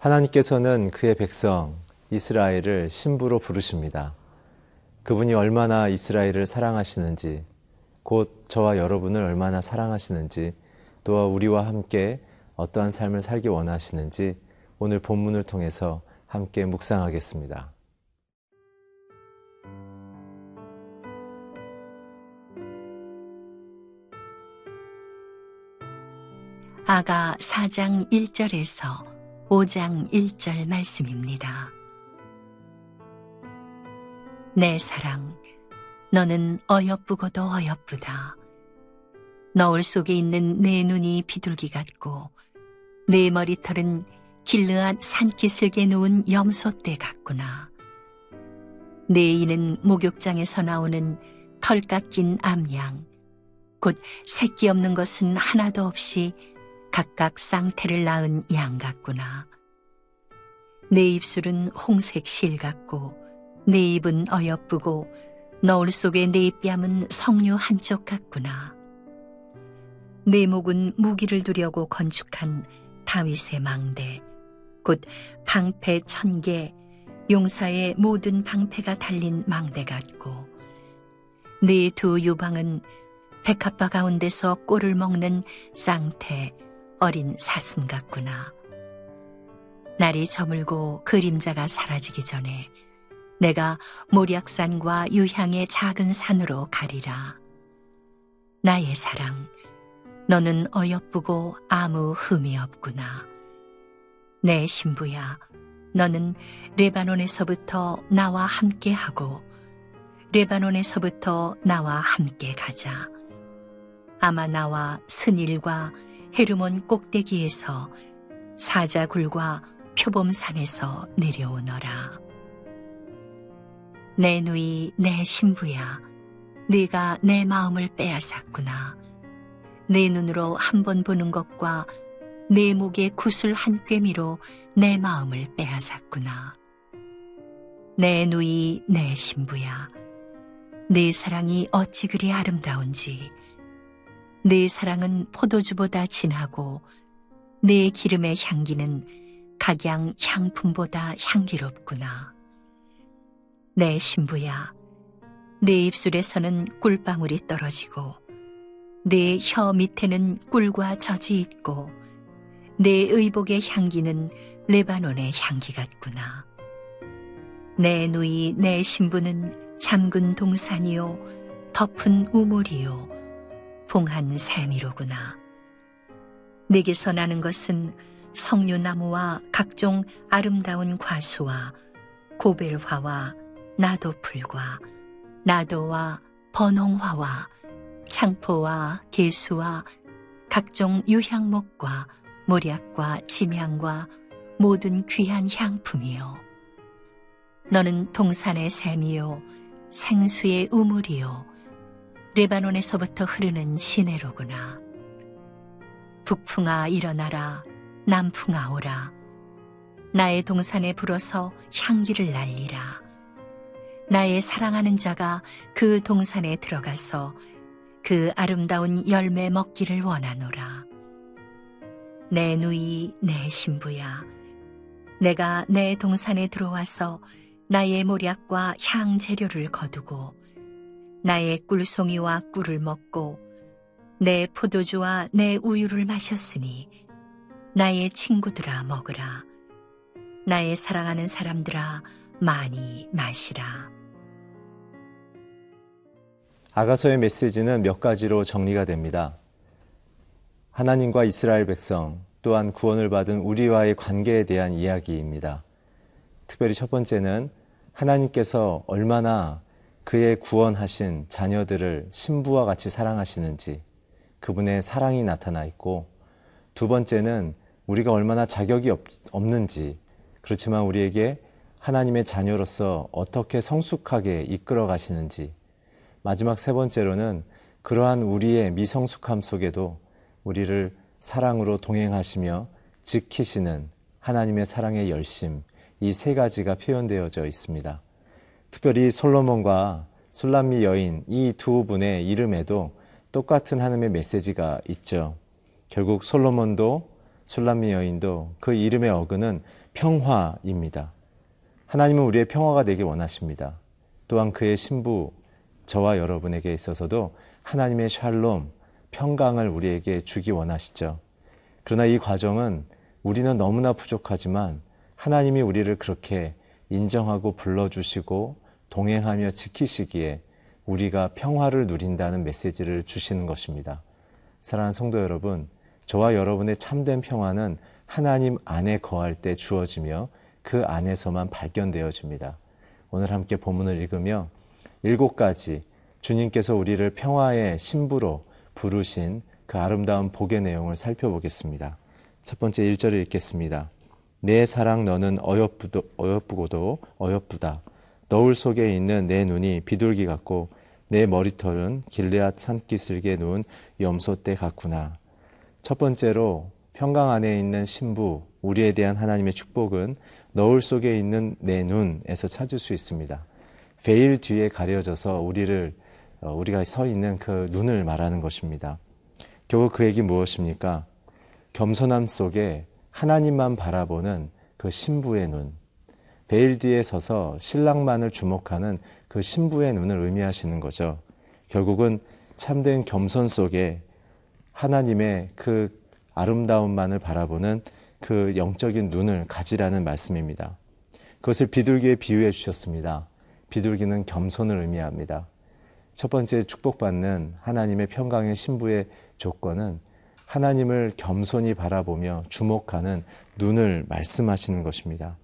하나님께서는 그의 백성 이스라엘을 신부로 부르십니다. 그분이 얼마나 이스라엘을 사랑하시는지, 곧 저와 여러분을 얼마나 사랑하시는지, 또 우리와 함께 어떠한 삶을 살기 원하시는지 오늘 본문을 통해서 함께 묵상하겠습니다. 아가 4장 1절에서 5장 1절 말씀입니다. 내 사랑, 너는 어여쁘고도 어여쁘다. 너울 속에 있는 내 눈이 비둘기 같고, 내 머리털은 길르앗 산기슭에 놓은 염소떼 같구나. 내 이는 목욕장에서 나오는 털 깎인 암양, 곧 새끼 없는 것은 하나도 없이 각각 쌍태를 낳은 양 같구나. 내 입술은 홍색 실 같고 내 입은 어여쁘고 너울 속의 내 뺨은 석류 한쪽 같구나. 내 목은 무기를 두려고 건축한 다윗의 망대, 곧 방패 천 개, 용사의 모든 방패가 달린 망대 같고, 네 두 유방은 백합바 가운데서 꼴을 먹는 쌍태, 어린 사슴 같구나. 날이 저물고 그림자가 사라지기 전에 내가 모략산과 유향의 작은 산으로 가리라. 나의 사랑, 너는 어여쁘고 아무 흠이 없구나. 내 신부야, 너는 레바논에서부터 나와 함께 하고 레바논에서부터 나와 함께 가자. 아마 나와 스닐과 헤르몬 꼭대기에서 사자굴과 표범산에서 내려오너라. 내 누이 내 신부야, 네가 내 마음을 빼앗았구나. 내 눈으로 한 번 보는 것과 내 목의 구슬 한 꿰미로 내 마음을 빼앗았구나. 내 누이 내 신부야, 내 사랑이 어찌 그리 아름다운지. 내 사랑은 포도주보다 진하고 내 기름의 향기는 각양 향품보다 향기롭구나. 내 신부야, 내 입술에서는 꿀방울이 떨어지고 내 혀 밑에는 꿀과 젖이 있고 내 의복의 향기는 레바논의 향기 같구나. 내 누이 내 신부는 잠근 동산이요 덮은 우물이요 봉한 샘이로구나. 내게서 나는 것은 석류나무와 각종 아름다운 과수와 고벨화와 나도풀과 나도와 번홍화와 창포와 개수와 각종 유향목과 모략과 침향과 모든 귀한 향품이요. 너는 동산의 샘이요, 생수의 우물이요, 레바논에서부터 흐르는 시내로구나. 북풍아 일어나라, 남풍아 오라. 나의 동산에 불어서 향기를 날리라. 나의 사랑하는 자가 그 동산에 들어가서 그 아름다운 열매 먹기를 원하노라. 내 누이, 내 신부야. 내가 내 동산에 들어와서 나의 모략과 향 재료를 거두고 나의 꿀송이와 꿀을 먹고 내 포도주와 내 우유를 마셨으니 나의 친구들아 먹으라. 나의 사랑하는 사람들아 많이 마시라. 아가서의 메시지는 몇 가지로 정리가 됩니다. 하나님과 이스라엘 백성 또한 구원을 받은 우리와의 관계에 대한 이야기입니다. 특별히 첫 번째는 하나님께서 얼마나 그의 구원하신 자녀들을 신부와 같이 사랑하시는지 그분의 사랑이 나타나 있고 두 번째는 우리가 얼마나 자격이 없, 없는지 그렇지만 우리에게 하나님의 자녀로서 어떻게 성숙하게 이끌어 가시는지 마지막 세 번째로는 그러한 우리의 미성숙함 속에도 우리를 사랑으로 동행하시며 지키시는 하나님의 사랑의 열심 이 세 가지가 표현되어져 있습니다. 특별히 솔로몬과 술람미 여인 이 두 분의 이름에도 똑같은 하나님의 메시지가 있죠. 결국 솔로몬도 술람미 여인도 그 이름의 어근은 평화입니다. 하나님은 우리의 평화가 되길 원하십니다. 또한 그의 신부 저와 여러분에게 있어서도 하나님의 샬롬, 평강을 우리에게 주기 원하시죠. 그러나 이 과정은 우리는 너무나 부족하지만 하나님이 우리를 그렇게 인정하고 불러주시고 동행하며 지키시기에 우리가 평화를 누린다는 메시지를 주시는 것입니다. 사랑하는 성도 여러분, 저와 여러분의 참된 평화는 하나님 안에 거할 때 주어지며 그 안에서만 발견되어집니다. 오늘 함께 본문을 읽으며 일곱 가지 주님께서 우리를 평화의 신부로 부르신 그 아름다운 복의 내용을 살펴보겠습니다. 첫 번째 1절을 읽겠습니다. 내 사랑 너는 어여쁘도, 어여쁘고도 어여쁘다. 너울 속에 있는 내 눈이 비둘기 같고 내 머리털은 길레앗 산기슭에 누운 염소떼 같구나. 첫 번째로 평강 안에 있는 신부, 우리에 대한 하나님의 축복은 너울 속에 있는 내 눈에서 찾을 수 있습니다. 베일 뒤에 가려져서 우리를 어, 우리가 서 있는 그 눈을 말하는 것입니다. 결국 그 얘기 무엇입니까? 겸손함 속에 하나님만 바라보는 그 신부의 눈, 베일 뒤에 서서 신랑만을 주목하는 그 신부의 눈을 의미하시는 거죠. 결국은 참된 겸손 속에 하나님의 그 아름다움만을 바라보는 그 영적인 눈을 가지라는 말씀입니다. 그것을 비둘기에 비유해 주셨습니다. 비둘기는 겸손을 의미합니다. 첫 번째 축복받는 하나님의 평강의 신부의 조건은 하나님을 겸손히 바라보며 주목하는 눈을 말씀하시는 것입니다.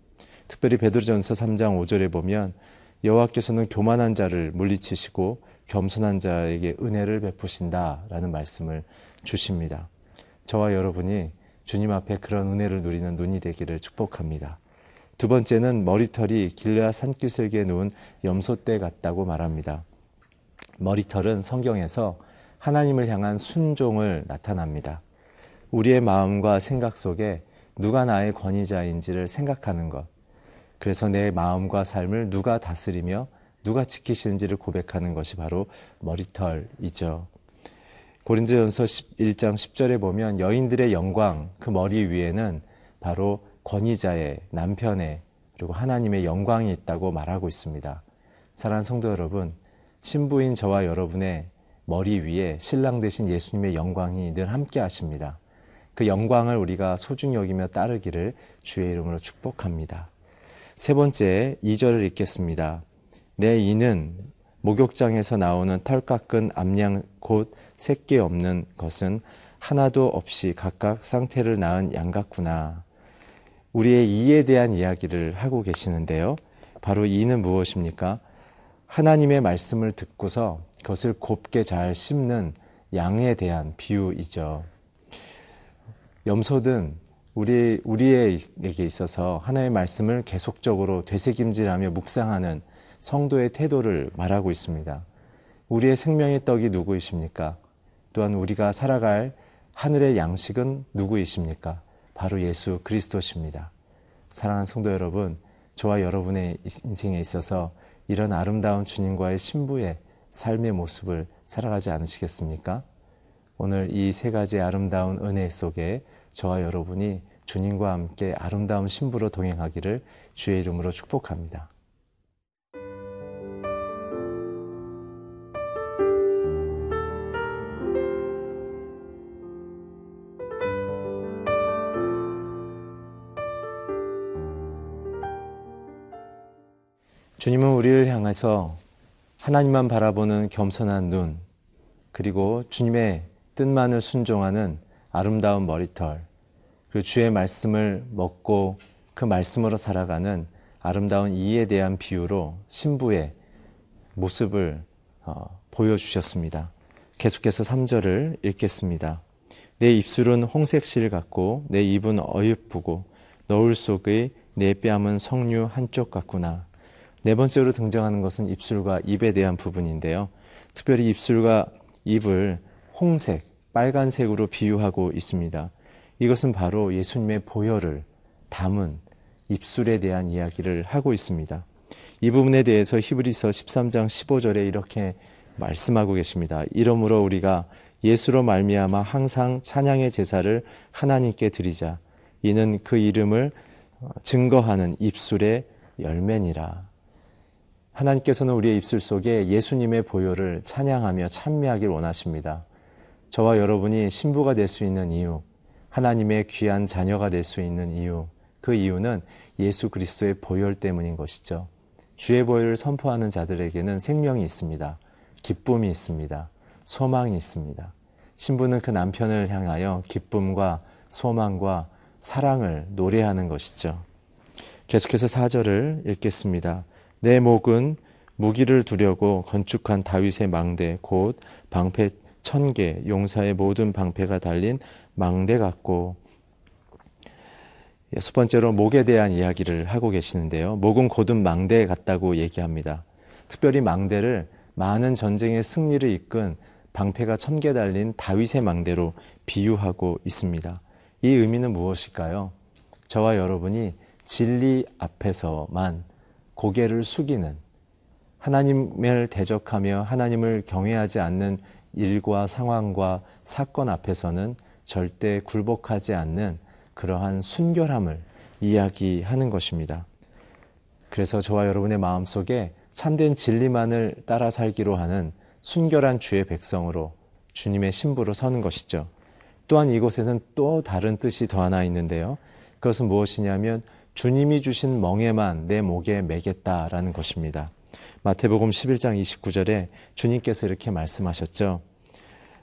특별히 베드로전서 3장 5절에 보면 여호와께서는 교만한 자를 물리치시고 겸손한 자에게 은혜를 베푸신다라는 말씀을 주십니다. 저와 여러분이 주님 앞에 그런 은혜를 누리는 눈이 되기를 축복합니다. 두 번째는 머리털이 길르아 산기슭에 누운 염소떼 같다고 말합니다. 머리털은 성경에서 하나님을 향한 순종을 나타납니다. 우리의 마음과 생각 속에 누가 나의 권위자인지를 생각하는 것. 그래서 내 마음과 삶을 누가 다스리며 누가 지키시는지를 고백하는 것이 바로 머리털이죠. 고린도전서 1장 10절에 보면 여인들의 영광 그 머리 위에는 바로 권위자의 남편의 그리고 하나님의 영광이 있다고 말하고 있습니다. 사랑하는 성도 여러분, 신부인 저와 여러분의 머리 위에 신랑 되신 예수님의 영광이 늘 함께 하십니다. 그 영광을 우리가 소중히 여기며 따르기를 주의 이름으로 축복합니다. 세 번째 2절을 읽겠습니다. 내 이는 목욕장에서 나오는 털 깎은 암양 곧 새끼 없는 것은 하나도 없이 각각 상태를 낳은 양 같구나. 우리의 이에 대한 이야기를 하고 계시는데요. 바로 이는 무엇입니까? 하나님의 말씀을 듣고서 그것을 곱게 잘 씹는 양에 대한 비유이죠. 염소든 우리, 우리에게 있어서 하나님의 말씀을 계속적으로 되새김질하며 묵상하는 성도의 태도를 말하고 있습니다. 우리의 생명의 떡이 누구이십니까? 또한 우리가 살아갈 하늘의 양식은 누구이십니까? 바로 예수 그리스도십니다. 사랑하는 성도 여러분, 저와 여러분의 인생에 있어서 이런 아름다운 주님과의 신부의 삶의 모습을 살아가지 않으시겠습니까? 오늘 이 세 가지 아름다운 은혜 속에 저와 여러분이 주님과 함께 아름다운 신부로 동행하기를 주의 이름으로 축복합니다. 주님은 우리를 향해서 하나님만 바라보는 겸손한 눈, 그리고 주님의 뜻만을 순종하는 아름다운 머리털, 그 주의 말씀을 먹고 그 말씀으로 살아가는 아름다운 이에 대한 비유로 신부의 모습을 어, 보여주셨습니다. 계속해서 3절을 읽겠습니다. 내 입술은 홍색 실 같고 내 입은 어여쁘고 너울 속의 내 뺨은 석류 한쪽 같구나. 네 번째로 등장하는 것은 입술과 입에 대한 부분인데요. 특별히 입술과 입을 홍색, 빨간색으로 비유하고 있습니다. 이것은 바로 예수님의 보혈을 담은 입술에 대한 이야기를 하고 있습니다. 이 부분에 대해서 히브리서 13장 15절에 이렇게 말씀하고 계십니다. 이러므로 우리가 예수로 말미암아 항상 찬양의 제사를 하나님께 드리자. 이는 그 이름을 어, 증거하는 입술의 열매니라. 하나님께서는 우리의 입술 속에 예수님의 보혈을 찬양하며 찬미하길 원하십니다. 저와 여러분이 신부가 될 수 있는 이유, 하나님의 귀한 자녀가 될 수 있는 이유, 그 이유는 예수 그리스도의 보혈 때문인 것이죠. 주의 보혈을 선포하는 자들에게는 생명이 있습니다. 기쁨이 있습니다. 소망이 있습니다. 신부는 그 남편을 향하여 기쁨과 소망과 사랑을 노래하는 것이죠. 계속해서 4절을 읽겠습니다. 내 목은 무기를 두려고 건축한 다윗의 망대 곧 방패 천 개 용사의 모든 방패가 달린 망대 같고 여섯 번째로 목에 대한 이야기를 하고 계시는데요. 목은 곧은 망대 같다고 얘기합니다. 특별히 망대를 많은 전쟁의 승리를 이끈 방패가 천 개 달린 다윗의 망대로 비유하고 있습니다. 이 의미는 무엇일까요? 저와 여러분이 진리 앞에서만 고개를 숙이는 하나님을 대적하며 하나님을 경외하지 않는 일과 상황과 사건 앞에서는 절대 굴복하지 않는 그러한 순결함을 이야기하는 것입니다. 그래서 저와 여러분의 마음속에 참된 진리만을 따라 살기로 하는 순결한 주의 백성으로 주님의 신부로 서는 것이죠. 또한 이곳에는 또 다른 뜻이 더 하나 있는데요. 그것은 무엇이냐면 주님이 주신 멍에만 내 목에 매겠다라는 것입니다. 마태복음 11장 29절에 주님께서 이렇게 말씀하셨죠.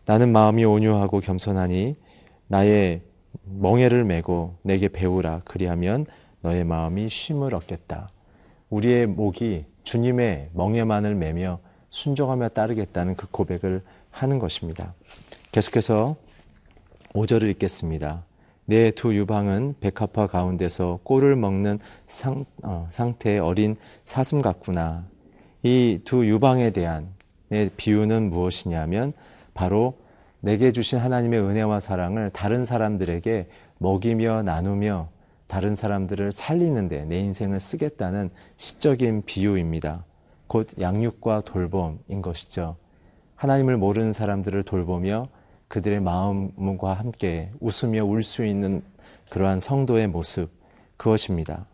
나는 마음이 온유하고 겸손하니 나의 멍에를 메고 내게 배우라 그리하면 너의 마음이 쉼을 얻겠다. 우리의 목이 주님의 멍에만을 매며 순종하며 따르겠다는 그 고백을 하는 것입니다. 계속해서 5절을 읽겠습니다. 내 두 유방은 백합화 가운데서 꼴을 먹는 상, 어, 상태의 어린 사슴 같구나. 이 두 유방에 대한 비유는 무엇이냐면 바로 내게 주신 하나님의 은혜와 사랑을 다른 사람들에게 먹이며 나누며 다른 사람들을 살리는데 내 인생을 쓰겠다는 시적인 비유입니다. 곧 양육과 돌봄인 것이죠. 하나님을 모르는 사람들을 돌보며 그들의 마음과 함께 웃으며 울 수 있는 그러한 성도의 모습 그것입니다.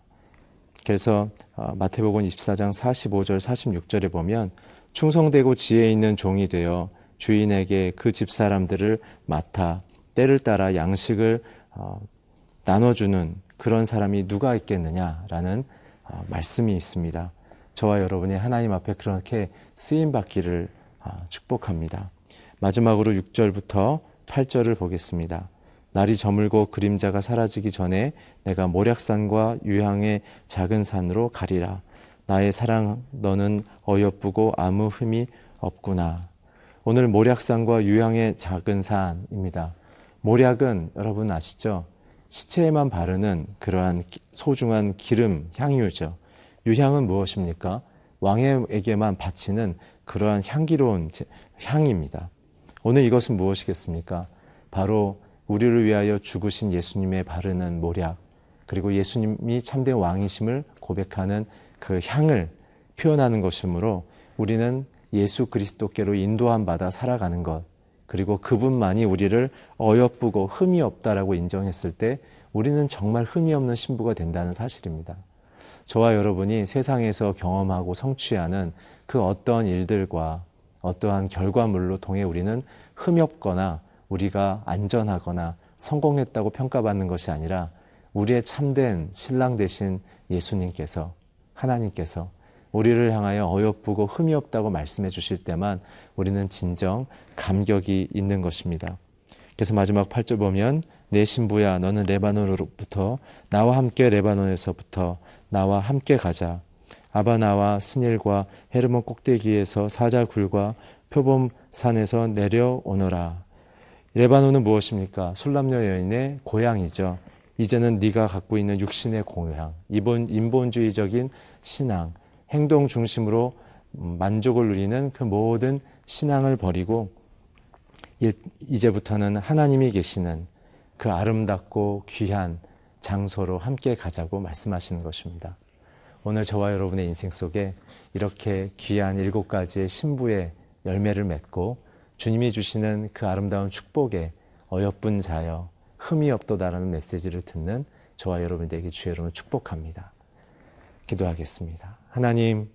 그래서 어, 마태복음 24장 45절 46절에 보면 충성되고 지혜 있는 종이 되어 주인에게 그 집 사람들을 맡아 때를 따라 양식을 어, 나눠주는 그런 사람이 누가 있겠느냐라는 어, 말씀이 있습니다. 저와 여러분이 하나님 앞에 그렇게 쓰임 받기를 축복합니다. 마지막으로 6절부터 8절을 보겠습니다. 날이 저물고 그림자가 사라지기 전에 내가 모략산과 유향의 작은 산으로 가리라. 나의 사랑 너는 어여쁘고 아무 흠이 없구나. 오늘 모략산과 유향의 작은 산입니다. 모략은 여러분 아시죠? 시체에만 바르는 그러한 소중한 기름, 향유죠. 유향은 무엇입니까? 왕에게만 바치는 그러한 향기로운 향입니다. 오늘 이것은 무엇이겠습니까? 바로 우리를 위하여 죽으신 예수님의 바르는 모략, 그리고 예수님이 참된 왕이심을 고백하는 그 향을 표현하는 것이므로 우리는 예수 그리스도께로 인도함 받아 살아가는 것, 그리고 그분만이 우리를 어여쁘고 흠이 없다라고 인정했을 때 우리는 정말 흠이 없는 신부가 된다는 사실입니다. 저와 여러분이 세상에서 경험하고 성취하는 그 어떤 일들과 어떠한 결과물로 통해 우리는 흠이 없거나 우리가 안전하거나 성공했다고 평가받는 것이 아니라 우리의 참된 신랑 되신 예수님께서 하나님께서 우리를 향하여 어여쁘고 흠이 없다고 말씀해 주실 때만 우리는 진정 감격이 있는 것입니다. 그래서 마지막 8절 보면 내 신부야 너는 레바논으로부터 나와 함께 레바논에서부터 나와 함께 가자. 아바나와 스닐과 헤르몬 꼭대기에서 사자굴과 표범산에서 내려오너라. 레바논은 무엇입니까? 술람녀 여인의 고향이죠. 이제는 네가 갖고 있는 육신의 고향, 이본 인본주의적인 신앙, 행동 중심으로 만족을 누리는 그 모든 신앙을 버리고 이제부터는 하나님이 계시는 그 아름답고 귀한 장소로 함께 가자고 말씀하시는 것입니다. 오늘 저와 여러분의 인생 속에 이렇게 귀한 일곱 가지의 신부의 열매를 맺고 주님이 주시는 그 아름다운 축복에 어여쁜 자여 흠이 없도다라는 메시지를 듣는 저와 여러분 되게 주의 여러분 축복합니다. 기도하겠습니다. 하나님,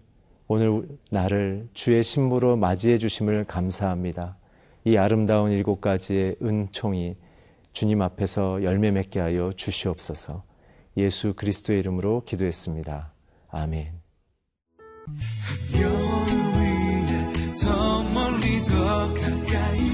오늘 나를 주의 신부로 맞이해 주심을 감사합니다. 이 아름다운 일곱 가지의 은총이 주님 앞에서 열매 맺게 하여 주시옵소서. 예수 그리스도의 이름으로 기도했습니다. 아멘. 영 看看